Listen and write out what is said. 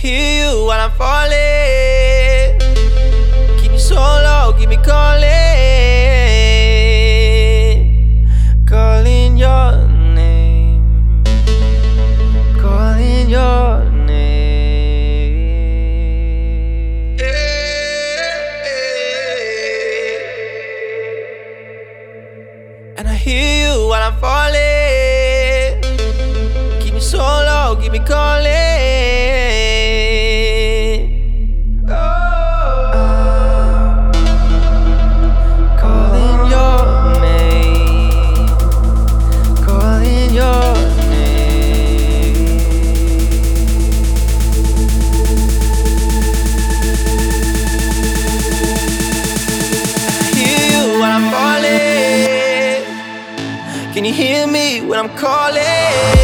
hear you while I'm falling. Keep me so low, keep me calling. Calling your name. Calling your name. And I hear you while I'm falling. Keep me so low, keep me calling. Hear me when I'm calling?